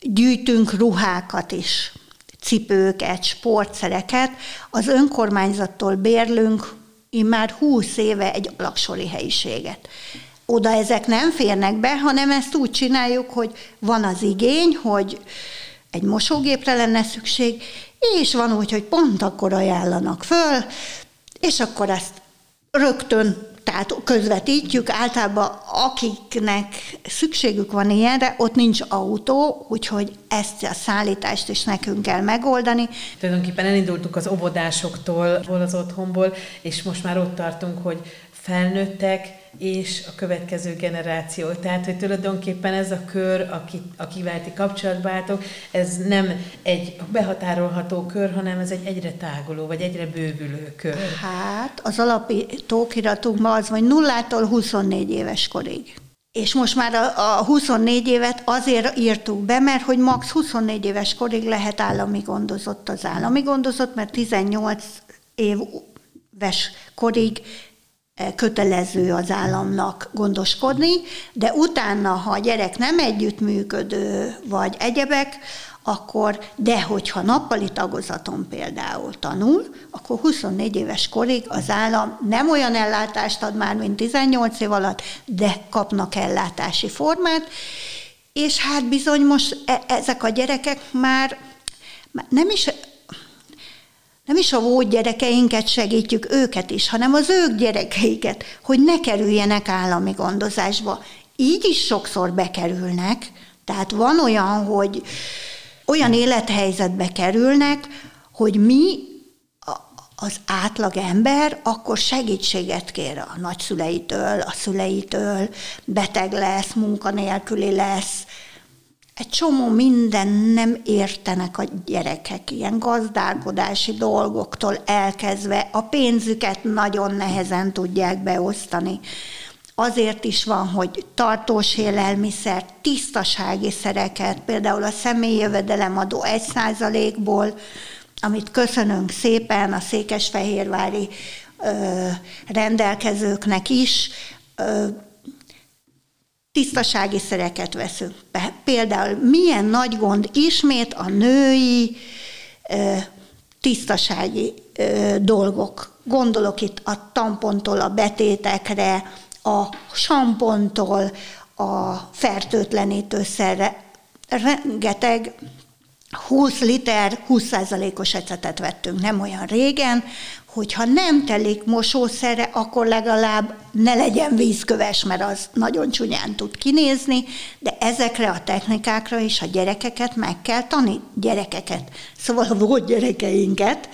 Speaker 1: gyűjtünk ruhákat is, cipőket, sportszereket. Az önkormányzattól bérlünk már 20 éve egy alaksori helyiséget oda ezek nem férnek be, hanem ezt úgy csináljuk, hogy van az igény, hogy egy mosógépre lenne szükség, és van úgy, hogy pont akkor ajánlanak föl, és akkor ezt rögtön tehát közvetítjük, általában akiknek szükségük van ilyenre, ott nincs autó, úgyhogy ezt a szállítást is nekünk kell megoldani.
Speaker 2: Tulajdonképpen elindultunk az óvodásoktól, az otthonból, és most már ott tartunk, hogy felnőttek, és a következő generáció. Tehát, hogy tulajdonképpen ez a kör, aki, akivel ti kapcsolatba álltok, ez nem egy behatárolható kör, hanem ez egy egyre táguló, vagy egyre bővülő kör.
Speaker 1: Hát, az alapító kiratunkban az, hogy nullától 24 éves korig. És most már a, a 24 évet azért írtuk be, mert hogy max 24 éves korig lehet állami gondozott az állami gondozott, mert 18 éves korig kötelező az államnak gondoskodni, de utána, ha a gyerek nem együttműködő vagy egyebek, akkor, de hogyha nappali tagozaton például tanul, akkor 24 éves korig az állam nem olyan ellátást ad már, mint 18 év alatt, de kapnak ellátási formát, és hát bizony most e- ezek a gyerekek már nem is nem is a volt gyerekeinket segítjük, őket is, hanem az ők gyerekeiket, hogy ne kerüljenek állami gondozásba. Így is sokszor bekerülnek, tehát van olyan, hogy olyan élethelyzetbe kerülnek, hogy mi az átlag ember akkor segítséget kér a nagyszüleitől, a szüleitől, beteg lesz, munkanélküli lesz, egy csomó minden nem értenek a gyerekek, ilyen gazdálkodási dolgoktól elkezdve a pénzüket nagyon nehezen tudják beosztani. Azért is van, hogy tartós élelmiszer, tisztasági szereket, például a személyi jövedelemadó egy százalékból, amit köszönünk szépen a székesfehérvári ö, rendelkezőknek is, ö, tisztasági szereket veszünk be. Például milyen nagy gond ismét a női tisztasági dolgok. Gondolok itt a tampontól a betétekre, a sampontól a fertőtlenítőszerre. Rengeteg 20 liter, 20%-os ecetet vettünk nem olyan régen, hogyha nem telik mosószere, akkor legalább ne legyen vízköves, mert az nagyon csúnyán tud kinézni, de ezekre a technikákra is a gyerekeket meg kell tanítani, gyerekeket, szóval a volt gyerekeinket,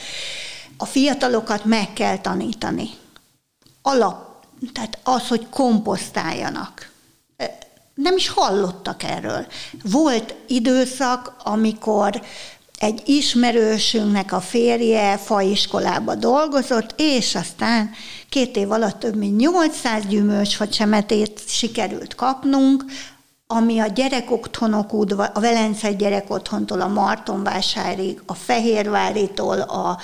Speaker 1: a fiatalokat meg kell tanítani. Alap, tehát az, hogy komposztáljanak. Nem is hallottak erről. Volt időszak, amikor egy ismerősünknek a férje faiskolába dolgozott, és aztán két év alatt több mint 800 gyümölcsfacsemetét sikerült kapnunk, ami a gyerekotthonok udva, a Velence gyerekotthontól a Martonvásárig, a Fehérváritól a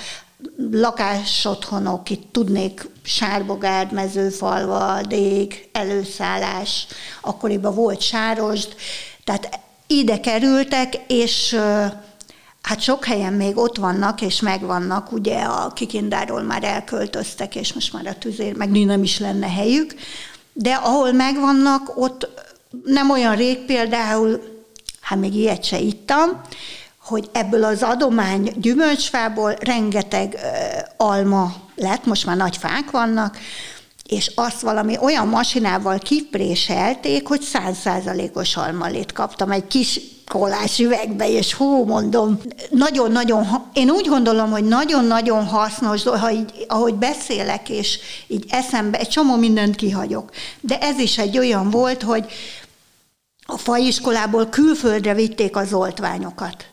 Speaker 1: lakásotthonok, itt tudnék Sárbogárd, Mezőfalva, Dég, előszállás, akkoriban volt Sárosd, tehát ide kerültek, és hát sok helyen még ott vannak, és megvannak, ugye a Kikindáról már elköltöztek, és most már a tüzér, meg nem is lenne helyük, de ahol megvannak, ott nem olyan rég például, hát még ilyet se ittam, hogy ebből az adomány gyümölcsfából rengeteg alma lett, most már nagy fák vannak, és azt valami olyan masinával kipréselték, hogy százszázalékos almalét kaptam egy kis kolás üvegbe, és hú, mondom, nagyon-nagyon, én úgy gondolom, hogy nagyon-nagyon hasznos, ha így, ahogy beszélek, és így eszembe, egy csomó mindent kihagyok. De ez is egy olyan volt, hogy a faiskolából külföldre vitték az oltványokat.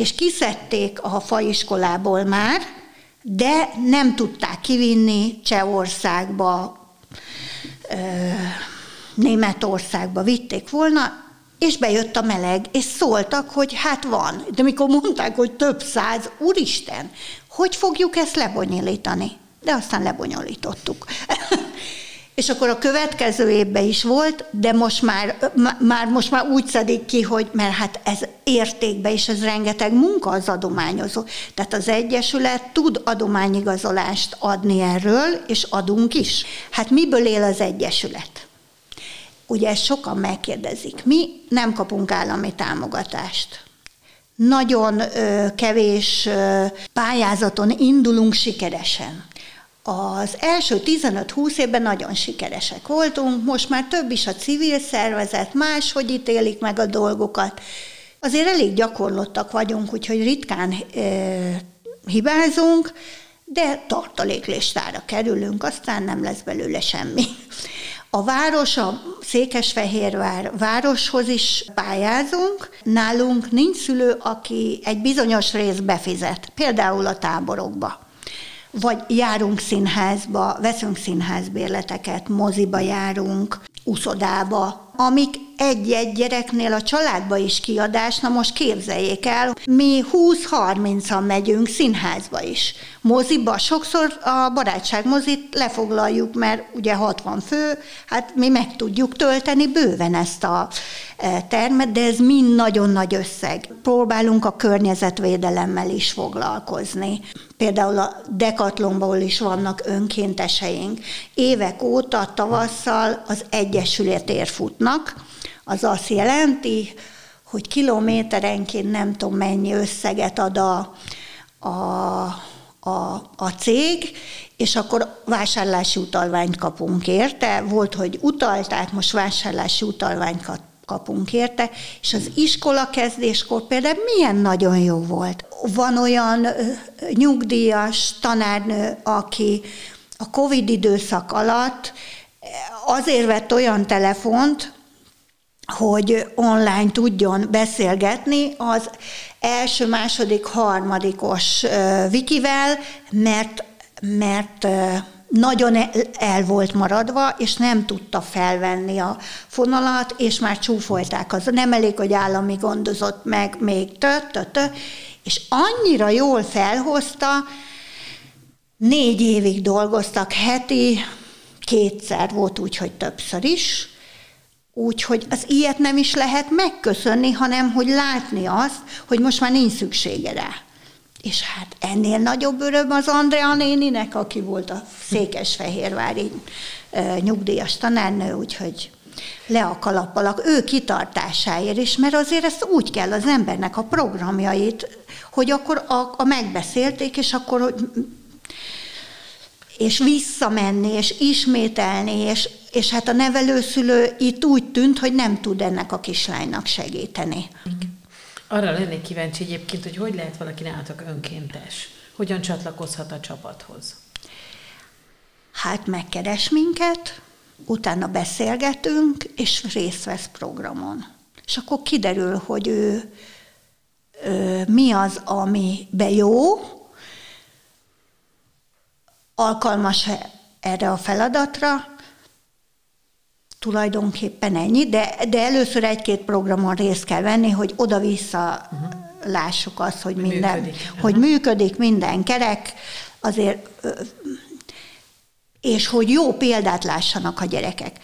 Speaker 1: És kiszedték a faiskolából már, de nem tudták kivinni Csehországba, Németországba vitték volna, és bejött a meleg, és szóltak, hogy hát van. De mikor mondták, hogy több száz, úristen, hogy fogjuk ezt lebonyolítani? De aztán lebonyolítottuk. és akkor a következő évben is volt, de most már, már, most már úgy szedik ki, hogy mert hát ez értékbe, és ez rengeteg munka az adományozó. Tehát az Egyesület tud adományigazolást adni erről, és adunk is. Hát miből él az Egyesület? Ugye ezt sokan megkérdezik. Mi nem kapunk állami támogatást. Nagyon ö, kevés ö, pályázaton indulunk sikeresen. Az első 15-20 évben nagyon sikeresek voltunk, most már több is a civil szervezet, máshogy ítélik meg a dolgokat. Azért elég gyakorlottak vagyunk, úgyhogy ritkán ö, hibázunk, de tartaléklistára kerülünk, aztán nem lesz belőle semmi. A város, a Székesfehérvár városhoz is pályázunk. Nálunk nincs szülő, aki egy bizonyos részt befizet, például a táborokba. Vagy járunk színházba, veszünk színházbérleteket, moziba járunk, úszodába, amik egy-egy gyereknél a családba is kiadás, na most képzeljék el, mi 20-30-an megyünk színházba is. Moziba sokszor a barátságmozit lefoglaljuk, mert ugye 60 fő, hát mi meg tudjuk tölteni bőven ezt a e, termet, de ez mind nagyon nagy összeg. Próbálunk a környezetvédelemmel is foglalkozni. Például a Dekatlonból is vannak önkénteseink. Évek óta tavasszal az Egyesületért futnak, az azt jelenti, hogy kilométerenként nem tudom mennyi összeget ad a, a, a, a cég, és akkor vásárlási utalványt kapunk érte. Volt, hogy utalták, most vásárlási utalványt kapunk érte, és az iskola kezdéskor például milyen nagyon jó volt. Van olyan nyugdíjas tanárnő, aki a Covid időszak alatt azért vett olyan telefont, hogy online tudjon beszélgetni az első, második, harmadikos Vikivel, mert, mert nagyon el volt maradva, és nem tudta felvenni a fonalat, és már csúfolták az. Nem elég, hogy állami gondozott meg még tö, tö, tö, és annyira jól felhozta, négy évig dolgoztak heti, kétszer volt úgy, hogy többször is, Úgyhogy az ilyet nem is lehet megköszönni, hanem hogy látni azt, hogy most már nincs szüksége rá. És hát ennél nagyobb öröm az Andrea néninek, aki volt a Székesfehérvári nyugdíjas tanárnő, úgyhogy le a kalappalak ő kitartásáért is, mert azért ezt úgy kell az embernek a programjait, hogy akkor a, a megbeszélték, és akkor és visszamenni, és ismételni, és, és hát a nevelőszülő itt úgy tűnt, hogy nem tud ennek a kislánynak segíteni.
Speaker 2: Arra lennék kíváncsi egyébként, hogy hogy lehet valaki nálatok önkéntes? Hogyan csatlakozhat a csapathoz?
Speaker 1: Hát megkeres minket, utána beszélgetünk, és részt vesz programon. És akkor kiderül, hogy ő, ő mi az, be jó, alkalmas erre a feladatra, tulajdonképpen ennyi, de, de először egy-két programon részt kell venni, hogy oda-vissza uh-huh. lássuk azt, hogy minden, működik. hogy uh-huh. működik minden kerek, azért, és hogy jó példát lássanak a gyerekek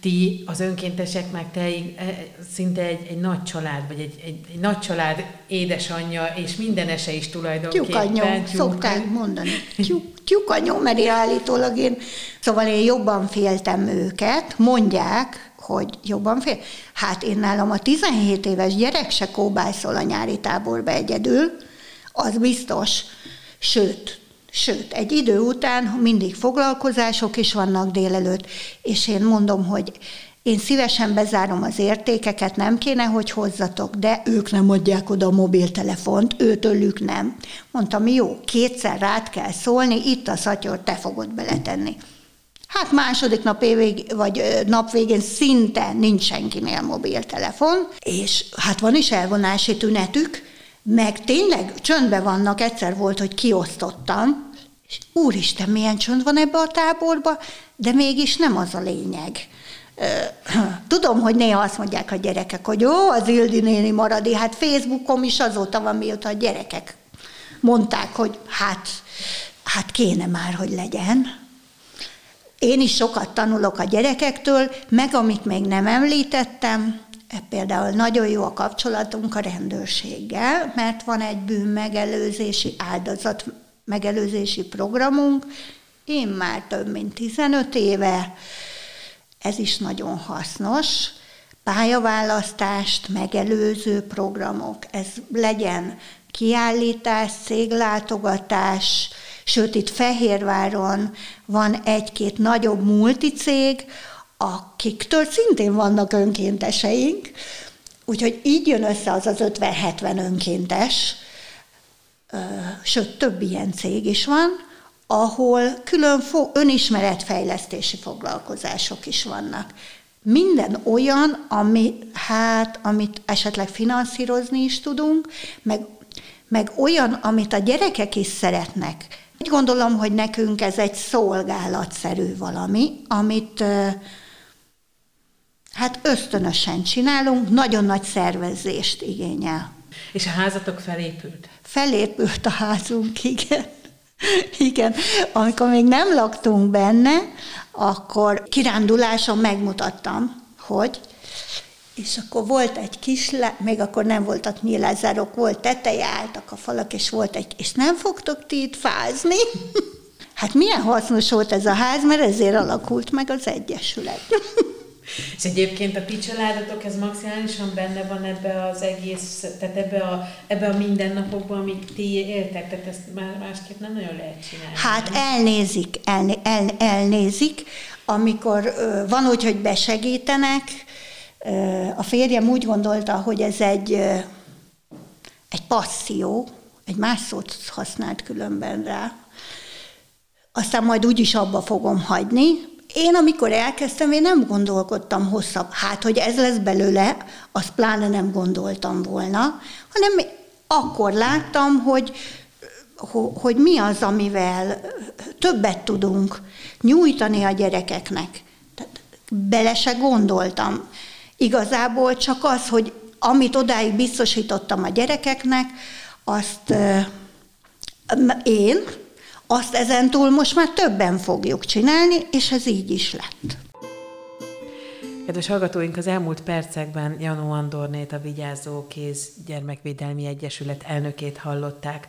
Speaker 2: ti, az önkéntesek, meg te e, szinte egy, egy nagy család, vagy egy, egy, egy nagy család édesanyja, és minden ese is tulajdonképpen.
Speaker 1: Tyukanyó, tyúk. szokták mondani. Tyúk, tyúkanyó, mert állítólag én, szóval én jobban féltem őket, mondják, hogy jobban fél. Hát én nálam a 17 éves gyerek se kóbászol a nyári táborba egyedül, az biztos. Sőt, Sőt, egy idő után mindig foglalkozások is vannak délelőtt, és én mondom, hogy én szívesen bezárom az értékeket, nem kéne, hogy hozzatok, de ők nem adják oda a mobiltelefont, őtőlük nem. Mondtam, jó, kétszer rád kell szólni, itt a szatyor, te fogod beletenni. Hát második nap évig, vagy nap végén szinte nincs senkinél mobiltelefon, és hát van is elvonási tünetük, meg tényleg csöndben vannak, egyszer volt, hogy kiosztottam, és úristen, milyen csönd van ebbe a táborba, de mégis nem az a lényeg. Tudom, hogy néha azt mondják a gyerekek, hogy ó, az Ildi néni maradi, hát Facebookom is azóta van, mióta a gyerekek mondták, hogy hát, hát kéne már, hogy legyen. Én is sokat tanulok a gyerekektől, meg amit még nem említettem, E például nagyon jó a kapcsolatunk a rendőrséggel, mert van egy bűn megelőzési áldozat megelőzési programunk, én már több mint 15 éve, ez is nagyon hasznos, pályaválasztást megelőző programok, ez legyen kiállítás, céglátogatás, sőt itt Fehérváron van egy-két nagyobb multicég, akiktől szintén vannak önkénteseink, úgyhogy így jön össze az az 50-70 önkéntes, sőt több ilyen cég is van, ahol külön önismeretfejlesztési foglalkozások is vannak. Minden olyan, ami, hát, amit esetleg finanszírozni is tudunk, meg, meg olyan, amit a gyerekek is szeretnek. Úgy gondolom, hogy nekünk ez egy szolgálatszerű valami, amit hát ösztönösen csinálunk, nagyon nagy szervezést igényel.
Speaker 2: És a házatok felépült?
Speaker 1: Felépült a házunk, igen. Igen, amikor még nem laktunk benne, akkor kiránduláson megmutattam, hogy és akkor volt egy kis, le, még akkor nem voltak nyílázárok, volt teteje, álltak a falak, és volt egy, és nem fogtok ti itt fázni? Hát milyen hasznos volt ez a ház, mert ezért alakult meg az Egyesület.
Speaker 2: És egyébként a ti családotok, ez maximálisan benne van ebbe az egész, tehát ebbe a, ebbe a mindennapokban, amik ti éltek, tehát ezt már másképp nem nagyon lehet csinálni.
Speaker 1: Hát elnézik, elné, el, elnézik, amikor van úgy, hogy besegítenek, a férjem úgy gondolta, hogy ez egy, egy passzió, egy más szót használt különben rá, aztán majd úgyis abba fogom hagyni, én, amikor elkezdtem, én nem gondolkodtam hosszabb. Hát, hogy ez lesz belőle, azt pláne nem gondoltam volna, hanem akkor láttam, hogy, hogy mi az, amivel többet tudunk nyújtani a gyerekeknek. Tehát bele se gondoltam. Igazából csak az, hogy amit odáig biztosítottam a gyerekeknek, azt én, azt ezentúl most már többen fogjuk csinálni, és ez így is lett.
Speaker 2: Kedves hallgatóink, az elmúlt percekben Janó Andornét, a Vigyázó Kéz Gyermekvédelmi Egyesület elnökét hallották.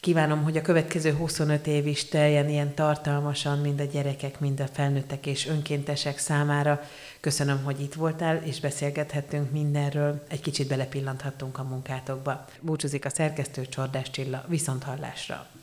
Speaker 2: Kívánom, hogy a következő 25 év is teljen ilyen tartalmasan, mind a gyerekek, mind a felnőttek és önkéntesek számára. Köszönöm, hogy itt voltál, és beszélgethettünk mindenről, egy kicsit belepillanthattunk a munkátokba. Búcsúzik a szerkesztő Csordás Csilla, viszont hallásra!